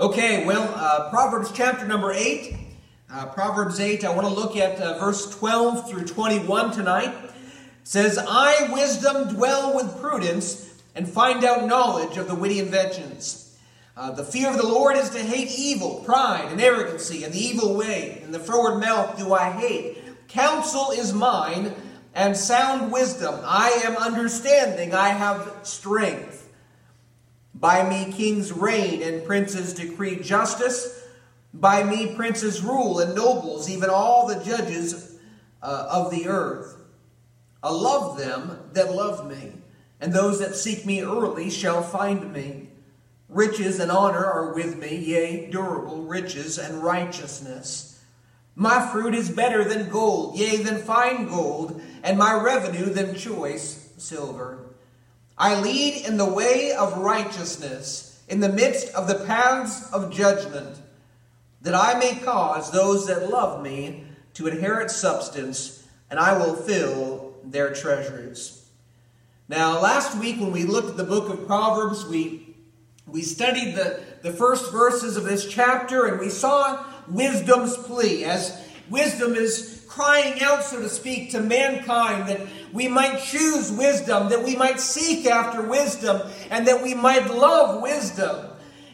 Okay, well, uh, Proverbs chapter number 8. Uh, Proverbs 8, I want to look at uh, verse 12 through 21 tonight. It says, I, wisdom, dwell with prudence and find out knowledge of the witty inventions. Uh, the fear of the Lord is to hate evil, pride, and arrogancy, and the evil way, and the froward mouth do I hate. Counsel is mine, and sound wisdom. I am understanding, I have strength. By me kings reign, and princes decree justice. By me princes rule, and nobles, even all the judges uh, of the earth. I love them that love me, and those that seek me early shall find me. Riches and honor are with me, yea, durable riches and righteousness. My fruit is better than gold, yea, than fine gold, and my revenue than choice silver. I lead in the way of righteousness, in the midst of the paths of judgment, that I may cause those that love me to inherit substance, and I will fill their treasures. Now, last week when we looked at the book of Proverbs, we, we studied the, the first verses of this chapter, and we saw wisdom's plea, as wisdom is crying out, so to speak, to mankind that we might choose wisdom, that we might seek after wisdom, and that we might love wisdom.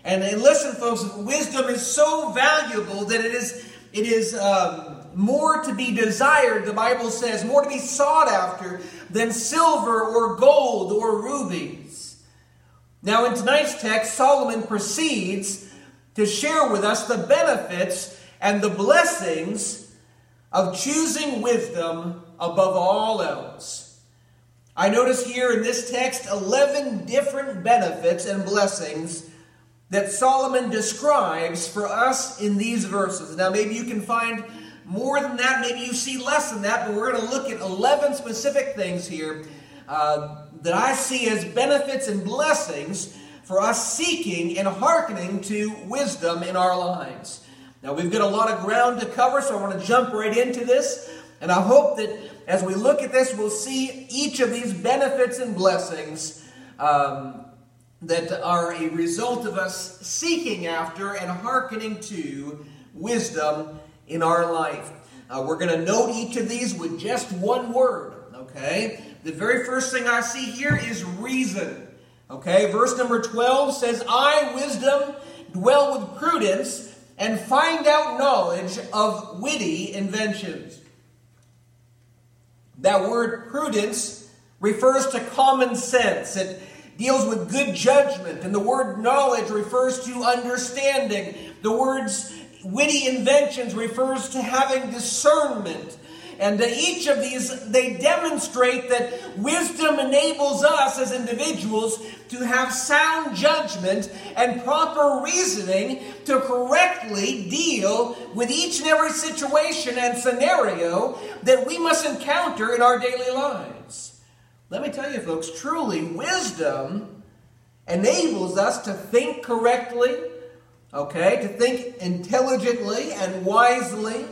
And, and listen, folks, wisdom is so valuable that it is, it is um, more to be desired, the Bible says, more to be sought after than silver or gold or rubies. Now, in tonight's text, Solomon proceeds to share with us the benefits and the blessings of choosing wisdom above all else. I notice here in this text 11 different benefits and blessings that Solomon describes for us in these verses. Now, maybe you can find more than that, maybe you see less than that, but we're going to look at 11 specific things here uh, that I see as benefits and blessings for us seeking and hearkening to wisdom in our lives. Now, we've got a lot of ground to cover, so I want to jump right into this. And I hope that as we look at this, we'll see each of these benefits and blessings um, that are a result of us seeking after and hearkening to wisdom in our life. Uh, we're going to note each of these with just one word, okay? The very first thing I see here is reason. Okay, verse number 12 says, I, wisdom, dwell with prudence and find out knowledge of witty inventions. That word prudence refers to common sense. It deals with good judgment. And the word knowledge refers to understanding. The words witty inventions refers to having discernment. And each of these, they demonstrate that wisdom enables us as individuals to have sound judgment and proper reasoning to correctly deal with each and every situation and scenario that we must encounter in our daily lives. Let me tell you, folks, truly, wisdom enables us to think correctly, okay, to think intelligently and wisely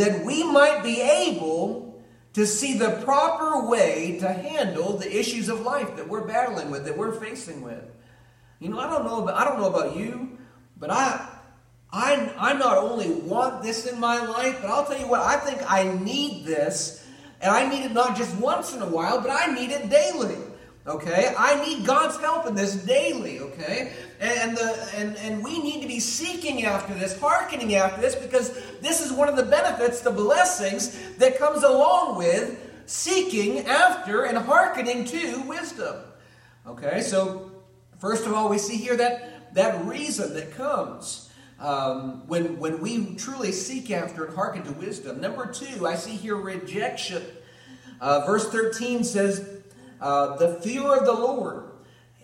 that we might be able to see the proper way to handle the issues of life that we're battling with, that we're facing with. You know, I don't know about, I don't know about you, but I, I, I not only want this in my life, but I'll tell you what, I think I need this, and I need it not just once in a while, but I need it daily. Okay? I need God's help in this daily, okay? And, the, and, and we need to be seeking after this, hearkening after this, because this is one of the benefits, the blessings that comes along with seeking after and hearkening to wisdom. Okay? So, first of all, we see here that, that reason that comes. Um, when, when we truly seek after and hearken to wisdom. Number two, I see here rejection. Uh, verse 13 says, uh, the fear of the Lord.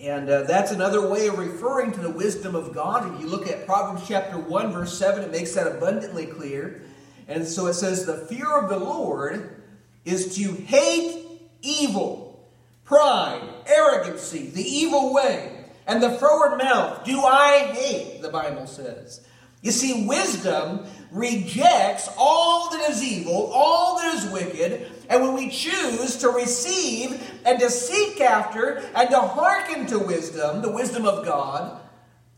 And uh, that's another way of referring to the wisdom of God. If you look at Proverbs chapter 1, verse 7, it makes that abundantly clear. And so it says, The fear of the Lord is to hate evil, pride, arrogancy, the evil way, and the froward mouth do I hate, the Bible says. You see, wisdom rejects all that is evil, all that is wicked, and when we choose to receive and to seek after and to hearken to wisdom, the wisdom of God,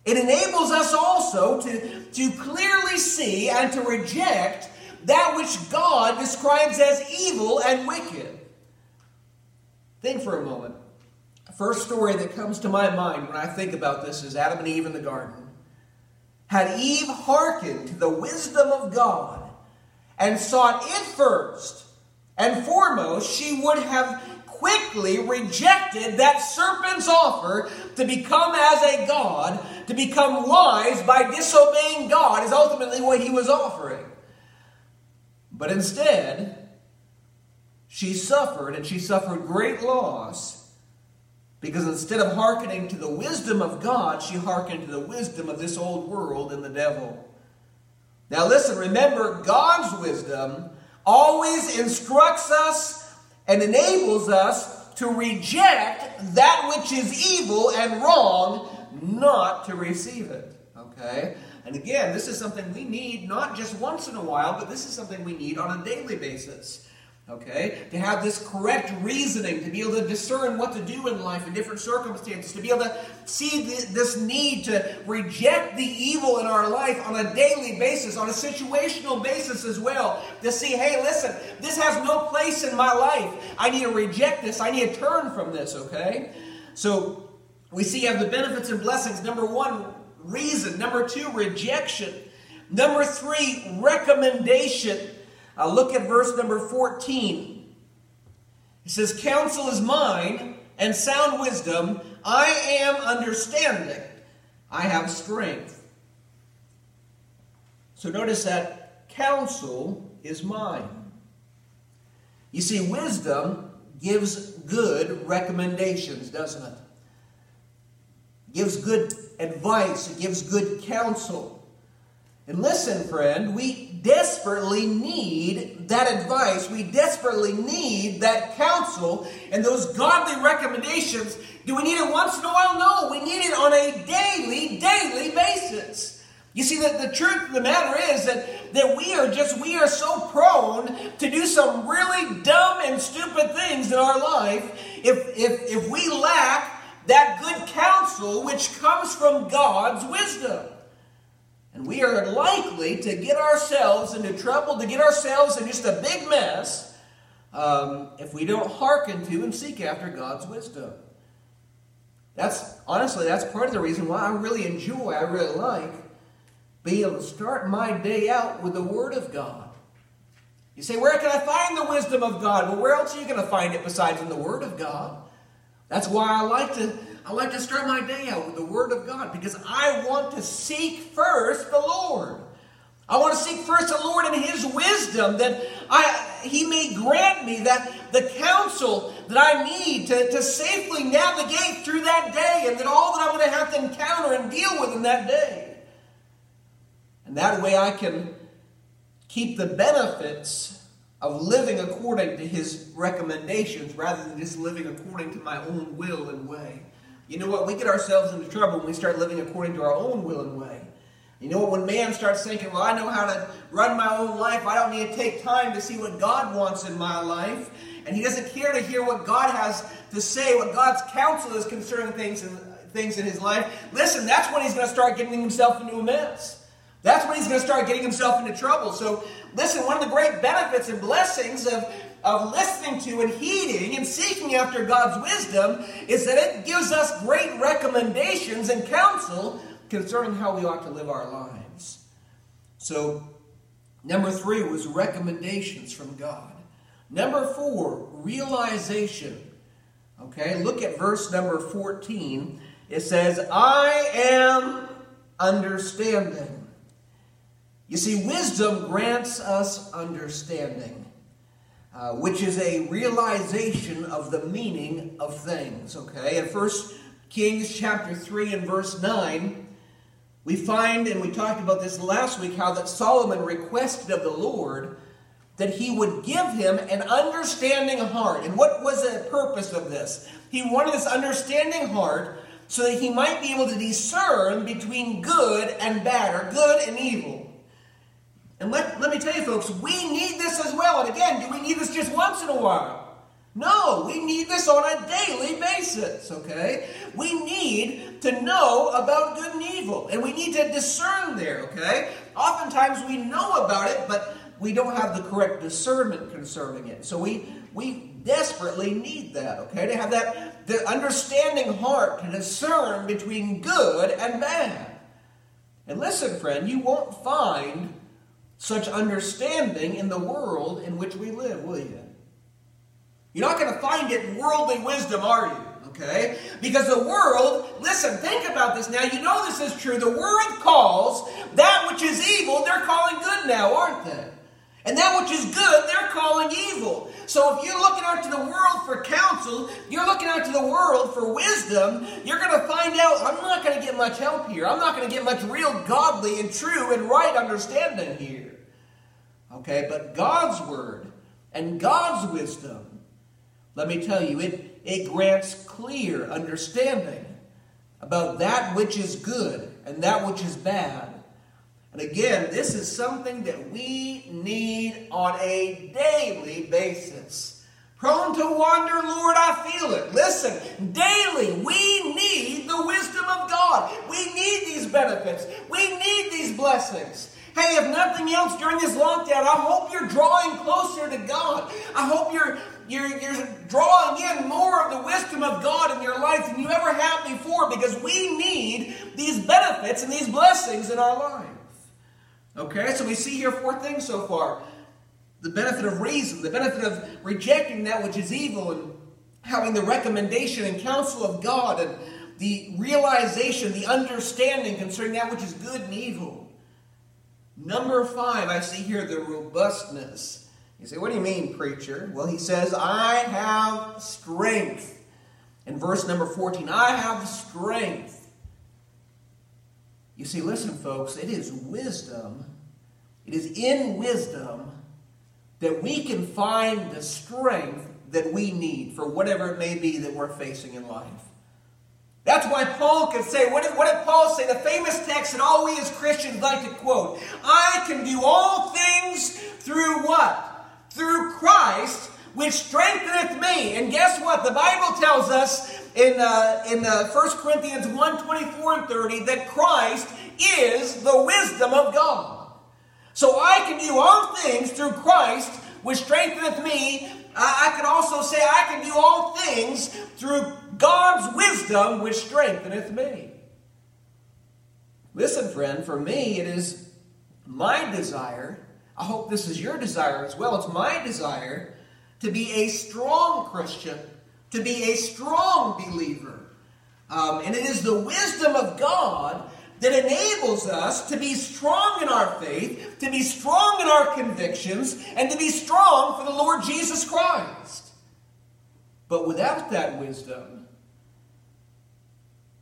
it enables us also to, to clearly see and to reject that which God describes as evil and wicked. Think for a moment. The First story that comes to my mind when I think about this is Adam and Eve in the garden. Had Eve hearkened to the wisdom of God and sought it first and foremost, she would have quickly rejected that serpent's offer to become as a God, to become wise by disobeying God, is ultimately what he was offering. But instead, she suffered, and she suffered great loss because instead of hearkening to the wisdom of God, she hearkened to the wisdom of this old world and the devil. Now, listen, remember, God's wisdom always instructs us and enables us to reject that which is evil and wrong, not to receive it. Okay? And again, this is something we need not just once in a while, but this is something we need on a daily basis. Okay? To have this correct reasoning, to be able to discern what to do in life in different circumstances, to be able to see the, this need to reject the evil in our life on a daily basis, on a situational basis as well. To see, hey, listen, this has no place in my life. I need to reject this. I need to turn from this, okay? So we see have the benefits and blessings. Number one, reason. Number two, rejection. Number three, recommendation. Uh, look at verse number 14. It says, Counsel is mine, and sound wisdom. I am understanding. I have strength. So notice that counsel is mine. You see, wisdom gives good recommendations, doesn't it? Gives good advice, it gives good counsel. And listen, friend, we desperately need that advice. We desperately need that counsel and those godly recommendations. Do we need it once in a while? No, we need it on a daily, daily basis. You see, that the truth of the matter is that, that we are just, we are so prone to do some really dumb and stupid things in our life if, if, if we lack that good counsel which comes from God's wisdom. And we are likely to get ourselves into trouble, to get ourselves in just a big mess um, if we don't hearken to and seek after God's wisdom. That's honestly, that's part of the reason why I really enjoy, I really like being able to start my day out with the Word of God. You say, where can I find the wisdom of God? Well, where else are you going to find it besides in the Word of God? That's why I like to I like to start my day out with the Word of God because I want to seek first the Lord. I want to seek first the Lord and His wisdom that I, He may grant me that the counsel that I need to, to safely navigate through that day and that all that I'm going to have to encounter and deal with in that day. And that way I can keep the benefits of living according to His recommendations rather than just living according to my own will and way. You know what? We get ourselves into trouble when we start living according to our own will and way. You know what? When man starts thinking, well, I know how to run my own life, I don't need to take time to see what God wants in my life, and he doesn't care to hear what God has to say, what God's counsel is concerning things in, things in his life, listen, that's when he's going to start getting himself into a mess. That's when he's going to start getting himself into trouble. So, listen, one of the great benefits and blessings of of listening to and heeding and seeking after God's wisdom is that it gives us great recommendations and counsel concerning how we ought to live our lives. So, number three was recommendations from God. Number four, realization. Okay, look at verse number 14. It says, I am understanding. You see, wisdom grants us understanding. Uh, which is a realization of the meaning of things. Okay, in First Kings chapter 3 and verse 9, we find, and we talked about this last week, how that Solomon requested of the Lord that he would give him an understanding heart. And what was the purpose of this? He wanted this understanding heart so that he might be able to discern between good and bad, or good and evil. And let, let me tell you, folks, we need this as well. And again, do we need this just once in a while? No, we need this on a daily basis, okay? We need to know about good and evil, and we need to discern there, okay? Oftentimes we know about it, but we don't have the correct discernment concerning it. So we we desperately need that, okay? To have that the understanding heart to discern between good and bad. And listen, friend, you won't find such understanding in the world in which we live, will you? You're not going to find it in worldly wisdom, are you? Okay? Because the world, listen, think about this now. You know this is true. The world calls that which is evil, they're calling good now, aren't they? And that which is good, they're calling evil. So if you're looking out to the world for counsel, you're looking out to the world for wisdom, you're going to find out, I'm not going to get much help here. I'm not going to get much real godly and true and right understanding here. Okay, but God's word and God's wisdom let me tell you, it, it grants clear understanding about that which is good and that which is bad. And again, this is something that we need on a daily basis. Prone to wander, Lord, I feel it. Listen, daily we need the wisdom of God. We need these benefits. We need these blessings. Hey, if nothing else during this lockdown, I hope you're drawing closer to God. I hope you're you're, you're drawing in more of the wisdom of God in your life than you ever have before because we need these benefits and these blessings in our life. Okay, so we see here four things so far the benefit of reason, the benefit of rejecting that which is evil, and having the recommendation and counsel of God, and the realization, the understanding concerning that which is good and evil. Number five, I see here the robustness you say, What do you mean, preacher? Well, he says, I have strength. In verse number 14, I have strength. You see, listen, folks, it is wisdom, it is in wisdom that we can find the strength that we need for whatever it may be that we're facing in life. That's why Paul could say, what did, what did Paul say? The famous text that all we as Christians like to quote I can do all things through what? through Christ, which strengtheneth me. And guess what? The Bible tells us in, uh, in uh, 1 Corinthians 1 24 and 30 that Christ is the wisdom of God. So I can do all things through Christ, which strengtheneth me. I, I can also say I can do all things through God's wisdom, which strengtheneth me. Listen, friend, for me, it is my desire I hope this is your desire as well. It's my desire to be a strong Christian, to be a strong believer. Um, and it is the wisdom of God that enables us to be strong in our faith, to be strong in our convictions, and to be strong for the Lord Jesus Christ. But without that wisdom,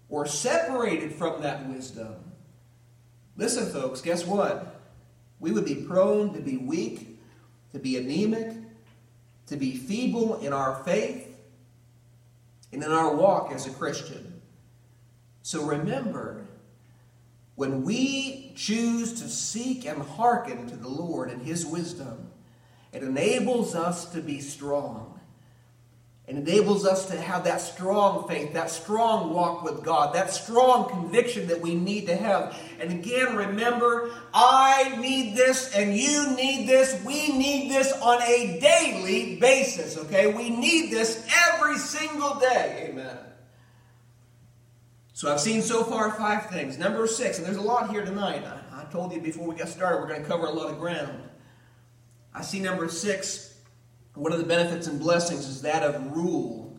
or separated from that wisdom, listen, folks, guess what? we would be prone to be weak, to be anemic, to be feeble in our faith and in our walk as a Christian. So remember, when we choose to seek and hearken to the Lord and His wisdom, it enables us to be strong. It enables us to have that strong faith, that strong walk with God, that strong conviction that we need to have. And again, remember, I need this and you need this. We need this on a daily basis, okay? We need this every single day. Amen. So I've seen so far five things. Number six, and there's a lot here tonight. I, I told you before we got started, we're going to cover a lot of ground. I see number six one of the benefits and blessings is that of rule.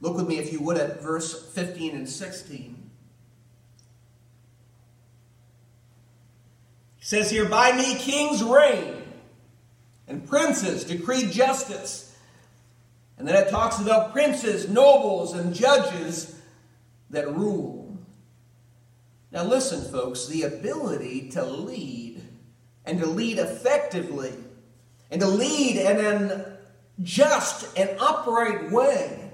Look with me, if you would, at verse 15 and 16. It says here, By me kings reign, and princes decree justice. And then it talks about princes, nobles, and judges that rule. Now, listen, folks, the ability to lead and to lead effectively and to lead in an just and upright way.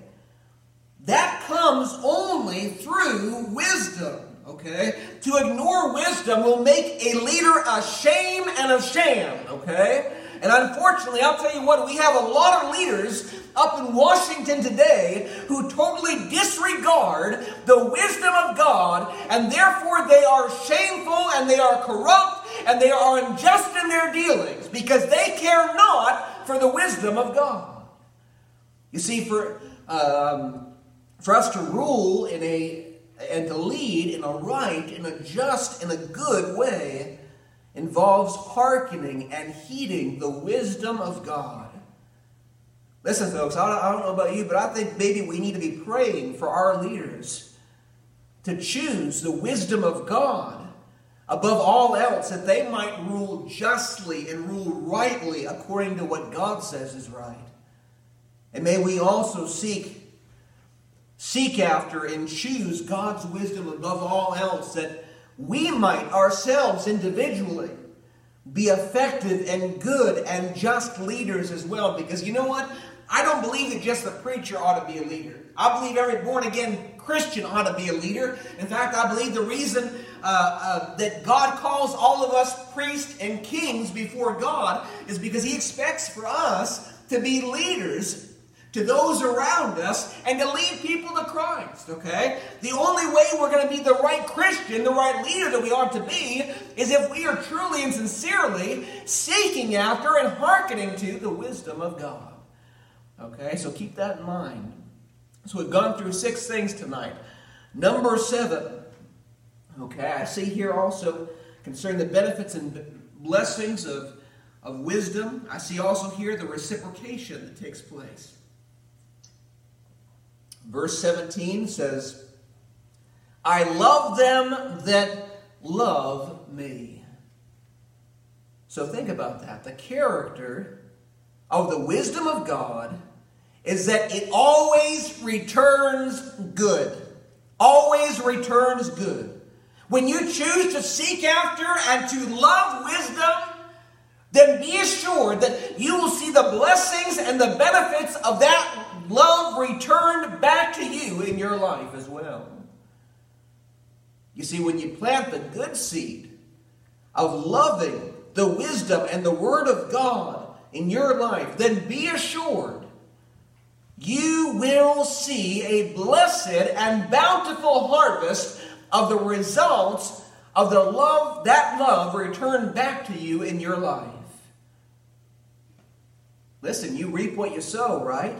That comes only through wisdom. Okay? To ignore wisdom will make a leader a shame and ashamed. Okay? And unfortunately, I'll tell you what, we have a lot of leaders up in Washington today who totally disregard the wisdom of God, and therefore they are shameful and they are corrupt and they are unjust in their dealings because they care not for the wisdom of God. You see, for um, for us to rule in a and to lead in a right, in a just, in a good way involves hearkening and heeding the wisdom of God. Listen, folks, I don't know about you, but I think maybe we need to be praying for our leaders to choose the wisdom of God above all else, that they might rule justly and rule rightly according to what God says is right. And may we also seek seek after and choose God's wisdom above all else that we might ourselves individually be effective and good and just leaders as well. Because you know what? I don't believe that just the preacher ought to be a leader. I believe every born again Christian ought to be a leader. In fact, I believe the reason uh, uh, that God calls all of us priests and kings before God is because He expects for us to be leaders to those around us and to lead people to Christ, okay? The only way we're going to be the right Christian, the right leader that we ought to be, is if we are truly and sincerely seeking after and hearkening to the wisdom of God. Okay, so keep that in mind. So we've gone through six things tonight. Number seven, okay, I see here also concerning the benefits and blessings of, of wisdom. I see also here the reciprocation that takes place. Verse 17 says, I love them that love me. So think about that. The character of the wisdom of God is that it always returns good. Always returns good. When you choose to seek after and to love wisdom, then be assured that you will see the blessings and the benefits of that love returned back to you in your life as well. You see, when you plant the good seed of loving the wisdom and the Word of God in your life, then be assured you will see a blessed and bountiful harvest of the results of the love, that love returned back to you in your life. Listen, you reap what you sow, right?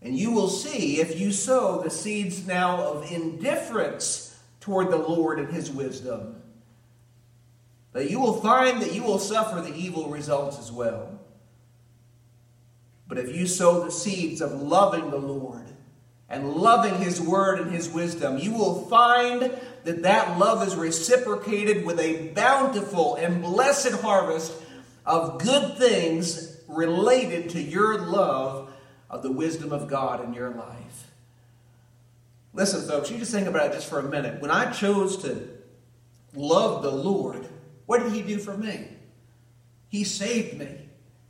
And you will see if you sow the seeds now of indifference toward the Lord and His wisdom, that you will find that you will suffer the evil results as well. But if you sow the seeds of loving the Lord and loving His word and His wisdom, you will find that that love is reciprocated with a bountiful and blessed harvest of good things related to your love of the wisdom of God in your life. Listen, folks, you just think about it just for a minute. When I chose to love the Lord, what did He do for me? He saved me.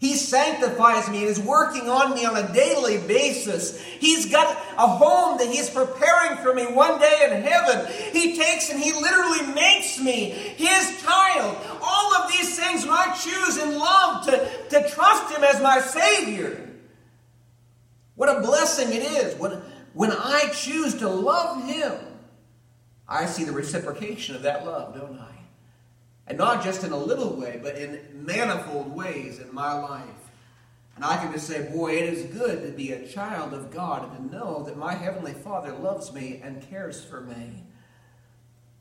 He sanctifies me and is working on me on a daily basis. He's got a home that He's preparing for me one day in heaven. He takes and He literally makes me His child. All of these things when I choose in love to, to trust Him as my Savior. What a blessing it is. When, when I choose to love Him, I see the reciprocation of that love, don't I? And not just in a little way, but in manifold ways in my life. And I can just say, boy, it is good to be a child of God and to know that my Heavenly Father loves me and cares for me.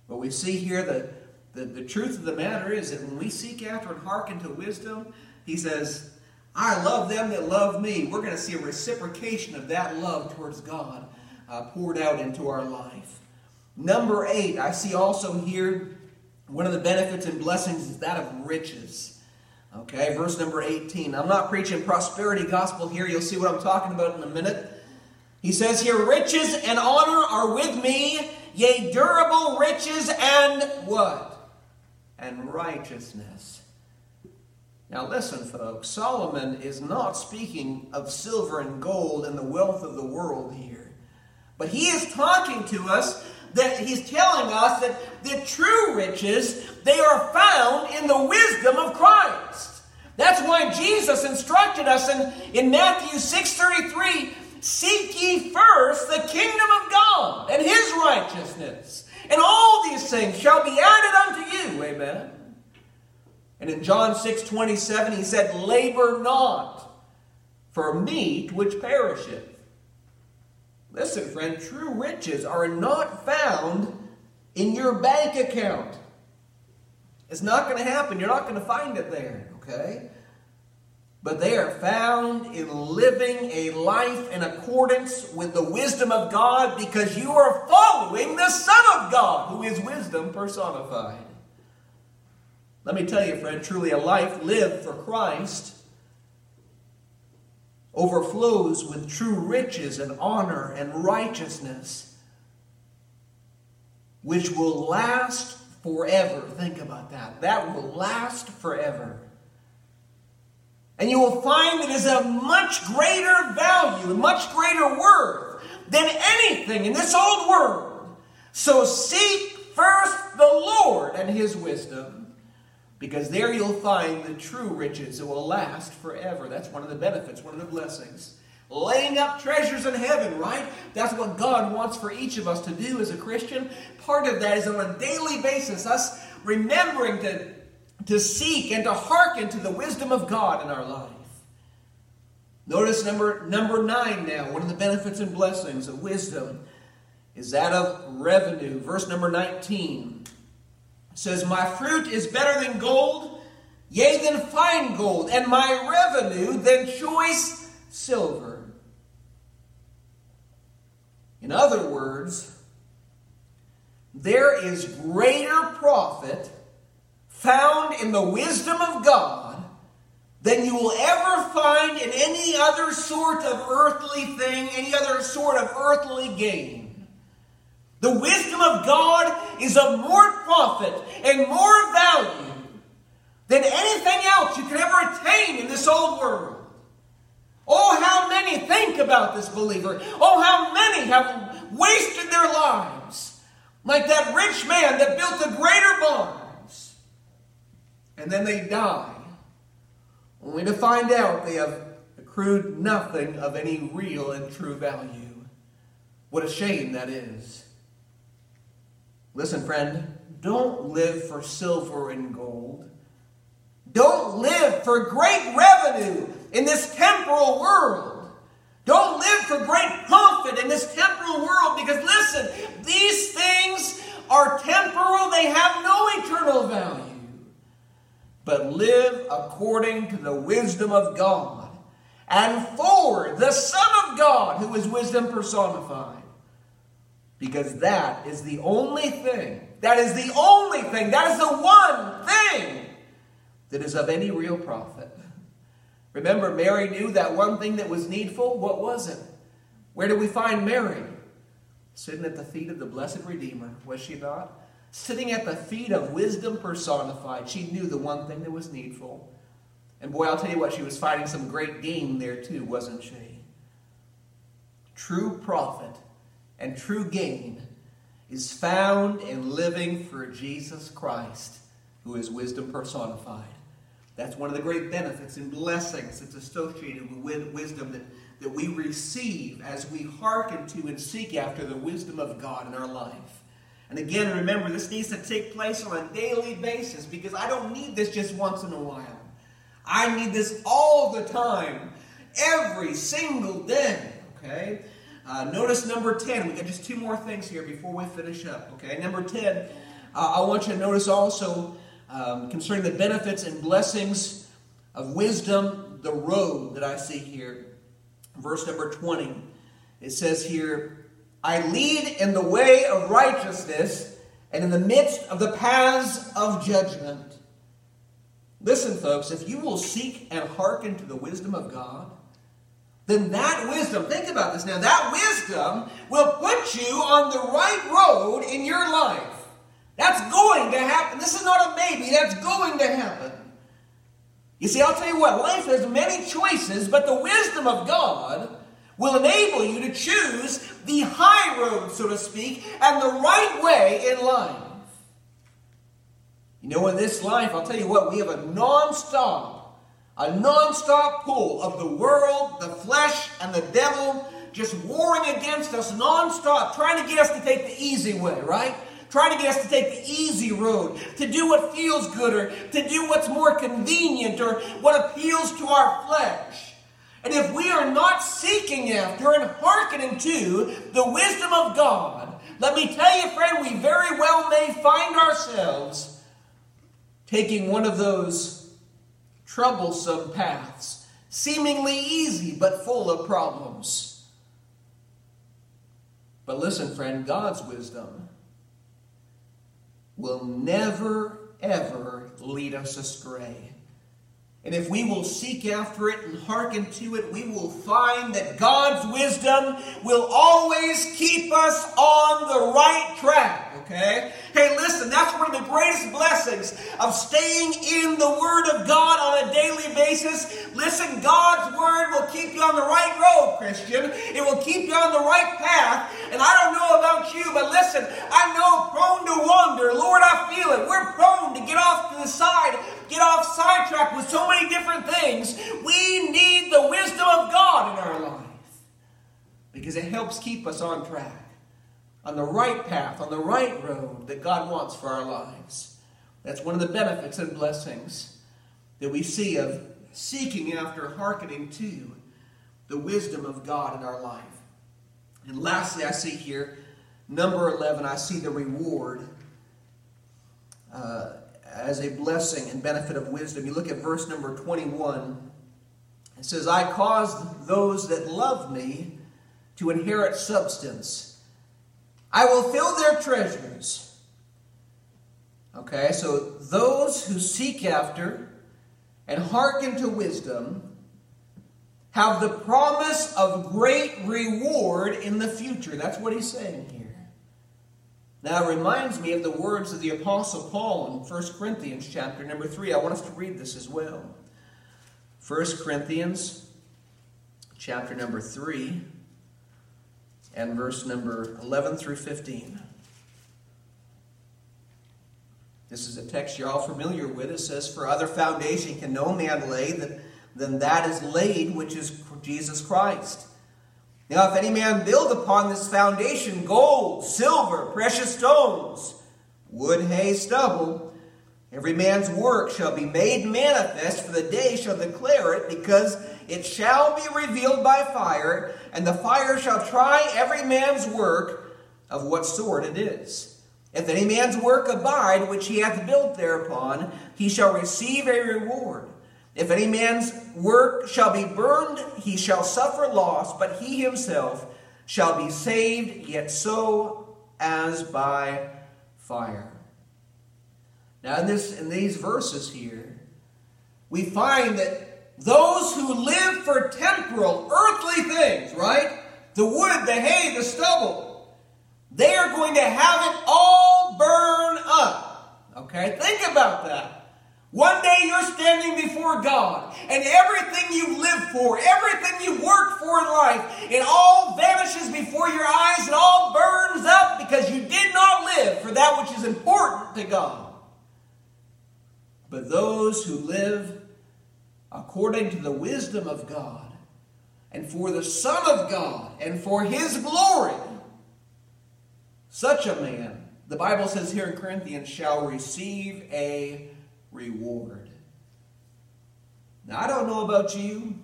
But we see here that the, the truth of the matter is that when we seek after and hearken to wisdom, He says, I love them that love me. We're going to see a reciprocation of that love towards God uh, poured out into our life. Number eight, I see also here one of the benefits and blessings is that of riches. Okay, verse number 18. I'm not preaching prosperity gospel here. You'll see what I'm talking about in a minute. He says here, riches and honor are with me, yea, durable riches and what? And righteousness. Now, listen, folks, Solomon is not speaking of silver and gold and the wealth of the world here. But he is talking to us that he's telling us that the true riches, they are found in the wisdom of Christ. That's why Jesus instructed us in, in Matthew 6:33, seek ye first the kingdom of God and his righteousness, and all these things shall be added unto you. Amen. And in John 6:27 he said, labor not for meat which perisheth. Listen, friend, true riches are not found in your bank account. It's not going to happen. You're not going to find it there, okay? But they are found in living a life in accordance with the wisdom of God because you are following the Son of God, who is wisdom personified. Let me tell you, friend, truly a life lived for Christ overflows with true riches and honor and righteousness, which will last forever. Think about that. That will last forever. And you will find it is of much greater value much greater worth than anything in this old world. So seek first the Lord and his wisdom because there you'll find the true riches that will last forever. That's one of the benefits, one of the blessings. Laying up treasures in heaven, right? That's what God wants for each of us to do as a Christian. Part of that is on a daily basis, us remembering to, to seek and to hearken to the wisdom of God in our life. Notice number, number nine now, one of the benefits and blessings of wisdom is that of revenue. Verse number 19 says, My fruit is better than gold, yea, than fine gold, and my revenue than choice silver. In other words, there is greater profit found in the wisdom of God than you will ever find in any other sort of earthly thing, any other sort of earthly gain. The wisdom of God is of more profit and more value than anything else you can ever attain in this old world. Oh, how many think about this believer. Oh, how many have wasted their lives like that rich man that built the greater barns. And then they die, only to find out they have accrued nothing of any real and true value. What a shame that is. Listen, friend, don't live for silver and gold. Don't live for great revenue in this temporal world. Don't live for great profit in this temporal world because, listen, these things are temporal, they have no eternal value. But live according to the wisdom of God and for the Son of God, who is wisdom personified. Because that is the only thing, that is the only thing, that is the one thing that is of any real profit. Remember, Mary knew that one thing that was needful. What was it? Where did we find Mary? Sitting at the feet of the blessed Redeemer, was she not? Sitting at the feet of wisdom personified. She knew the one thing that was needful. And boy, I'll tell you what, she was fighting some great game there too, wasn't she? True profit and true gain is found in living for Jesus Christ, who is wisdom personified. That's one of the great benefits and blessings that's associated with wisdom that, that we receive as we hearken to and seek after the wisdom of God in our life. And again, remember, this needs to take place on a daily basis because I don't need this just once in a while. I need this all the time, every single day. Okay? Uh, notice number 10. We got just two more things here before we finish up. Okay, number 10. Uh, I want you to notice also um, concerning the benefits and blessings of wisdom, the road that I see here. Verse number 20. It says here, I lead in the way of righteousness and in the midst of the paths of judgment. Listen, folks, if you will seek and hearken to the wisdom of God, then that wisdom, think about this now, that wisdom will put you on the right road in your life. That's going to happen. This is not a maybe, that's going to happen. You see, I'll tell you what, life has many choices, but the wisdom of God will enable you to choose the high road, so to speak, and the right way in life. You know, in this life, I'll tell you what, we have a non stop A non-stop pull of the world, the flesh, and the devil just warring against us non-stop, trying to get us to take the easy way, right? Trying to get us to take the easy road, to do what feels good, or to do what's more convenient, or what appeals to our flesh. And if we are not seeking after and hearkening to the wisdom of God, let me tell you, friend, we very well may find ourselves taking one of those troublesome paths, seemingly easy but full of problems. But listen, friend, God's wisdom will never, ever lead us astray. And if we will seek after it and hearken to it, we will find that God's wisdom will always keep us on the right track. Okay? Hey, listen, that's one of the greatest blessings of staying in the Word of God on a daily basis. Listen, God's Word will keep you on the right road, Christian. It will keep you on the right path. And I don't know about you, but listen, I know prone to wander. Lord, I feel it. We're prone to get off to the side get off sidetracked with so many different things. We need the wisdom of God in our life because it helps keep us on track, on the right path, on the right road that God wants for our lives. That's one of the benefits and blessings that we see of seeking after hearkening to the wisdom of God in our life. And lastly, I see here, number 11, I see the reward. Uh, as a blessing and benefit of wisdom. You look at verse number 21. It says, I caused those that love me to inherit substance. I will fill their treasures. Okay, so those who seek after and hearken to wisdom have the promise of great reward in the future. That's what he's saying here. Now it reminds me of the words of the Apostle Paul in 1 Corinthians chapter number 3. I want us to read this as well. 1 Corinthians chapter number 3 and verse number 11 through 15. This is a text you're all familiar with. It says, For other foundation can no man lay than that is laid, which is Jesus Christ. Now, if any man build upon this foundation gold, silver, precious stones, wood, hay, stubble, every man's work shall be made manifest, for the day shall declare it, because it shall be revealed by fire, and the fire shall try every man's work of what sort it is. If any man's work abide, which he hath built thereupon, he shall receive a reward. If any man's work shall be burned, he shall suffer loss, but he himself shall be saved, yet so as by fire. Now, in, this, in these verses here, we find that those who live for temporal, earthly things, right? The wood, the hay, the stubble, they are going to have it all burn up. Okay? Think about that. One day you're standing before God, and everything you live for, everything you work for in life, it all vanishes before your eyes. It all burns up because you did not live for that which is important to God. But those who live according to the wisdom of God, and for the Son of God, and for His glory, such a man, the Bible says here in Corinthians, shall receive a reward. Now, I don't know about you,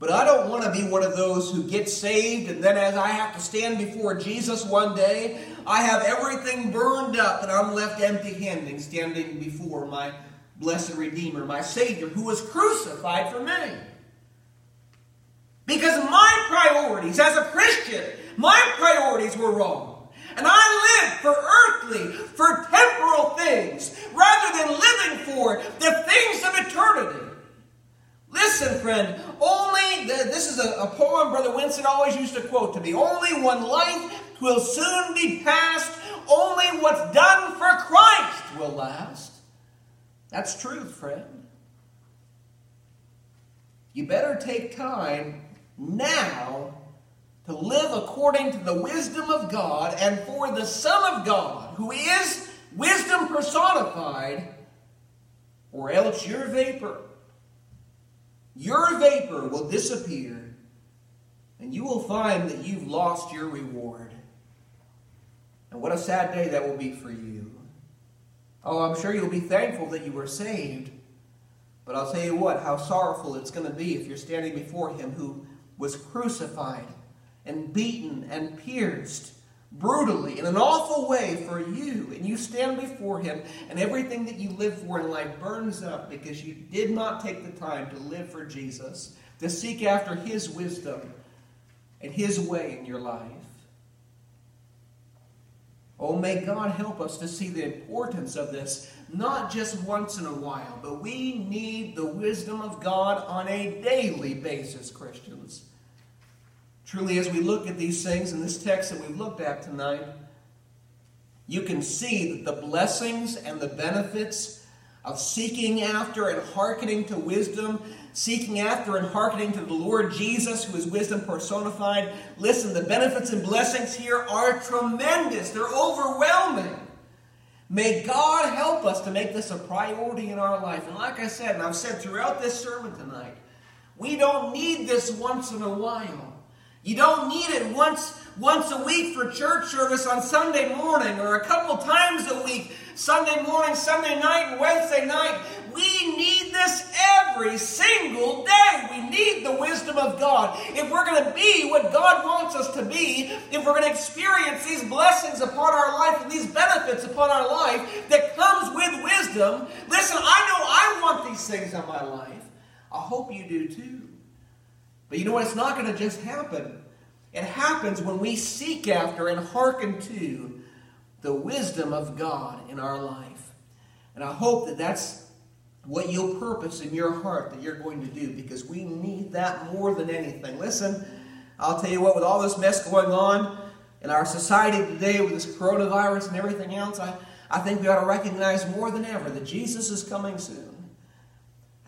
but I don't want to be one of those who get saved and then as I have to stand before Jesus one day, I have everything burned up and I'm left empty handed standing before my blessed Redeemer, my Savior, who was crucified for me. Because my priorities as a Christian, my priorities were wrong. And I live for earthly, for temporal things, rather than living for the things of eternity. Listen, friend, only, this is a, a poem Brother Winston always used to quote to me only one life will soon be past, only what's done for Christ will last. That's truth, friend. You better take time now to live according to the wisdom of God and for the Son of God, who is wisdom personified, or else you're vapor. your vapor will disappear, and you will find that you've lost your reward. And what a sad day that will be for you. Oh, I'm sure you'll be thankful that you were saved. But I'll tell you what, how sorrowful it's going to be if you're standing before him who was crucified and beaten and pierced brutally in an awful way for you. And you stand before him, and everything that you live for in life burns up because you did not take the time to live for Jesus, to seek after his wisdom and his way in your life. Oh, may God help us to see the importance of this, not just once in a while, but we need the wisdom of God on a daily basis, Christians. Truly, as we look at these things in this text that we've looked at tonight, you can see that the blessings and the benefits of seeking after and hearkening to wisdom seeking after and hearkening to the Lord Jesus, who is wisdom personified. Listen, the benefits and blessings here are tremendous, they're overwhelming. May God help us to make this a priority in our life. And like I said, and I've said throughout this sermon tonight, we don't need this once in a while. You don't need it once once a week for church service on Sunday morning or a couple times a week, Sunday morning, Sunday night, and Wednesday night. We need this every single day. We need the wisdom of God. If we're going to be what God wants us to be, if we're going to experience these blessings upon our life and these benefits upon our life that comes with wisdom, listen, I know I want these things in my life. I hope you do too. But you know what? It's not going to just happen. It happens when we seek after and hearken to the wisdom of God in our life. And I hope that that's what you'll purpose in your heart that you're going to do because we need that more than anything. Listen, I'll tell you what, with all this mess going on in our society today with this coronavirus and everything else, I, I think we ought to recognize more than ever that Jesus is coming soon.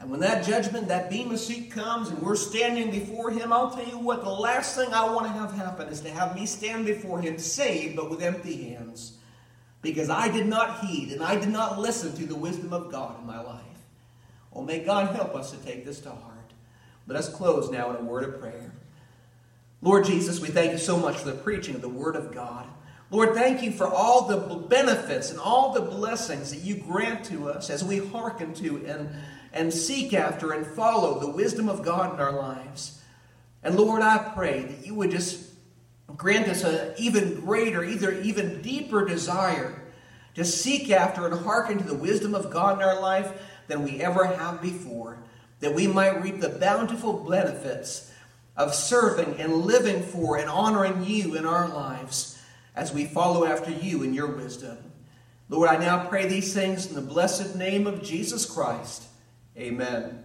And when that judgment, that bema seat comes and we're standing before Him, I'll tell you what, the last thing I want to have happen is to have me stand before Him saved but with empty hands. Because I did not heed and I did not listen to the wisdom of God in my life. Oh, may God help us to take this to heart. Let us close now in a word of prayer. Lord Jesus, we thank you so much for the preaching of the Word of God. Lord, thank you for all the benefits and all the blessings that you grant to us as we hearken to and, and seek after and follow the wisdom of God in our lives. And Lord, I pray that you would just grant us an even greater, either even deeper desire to seek after and hearken to the wisdom of God in our life than we ever have before, that we might reap the bountiful benefits of serving and living for and honoring you in our lives as we follow after you in your wisdom. Lord, I now pray these things in the blessed name of Jesus Christ. Amen.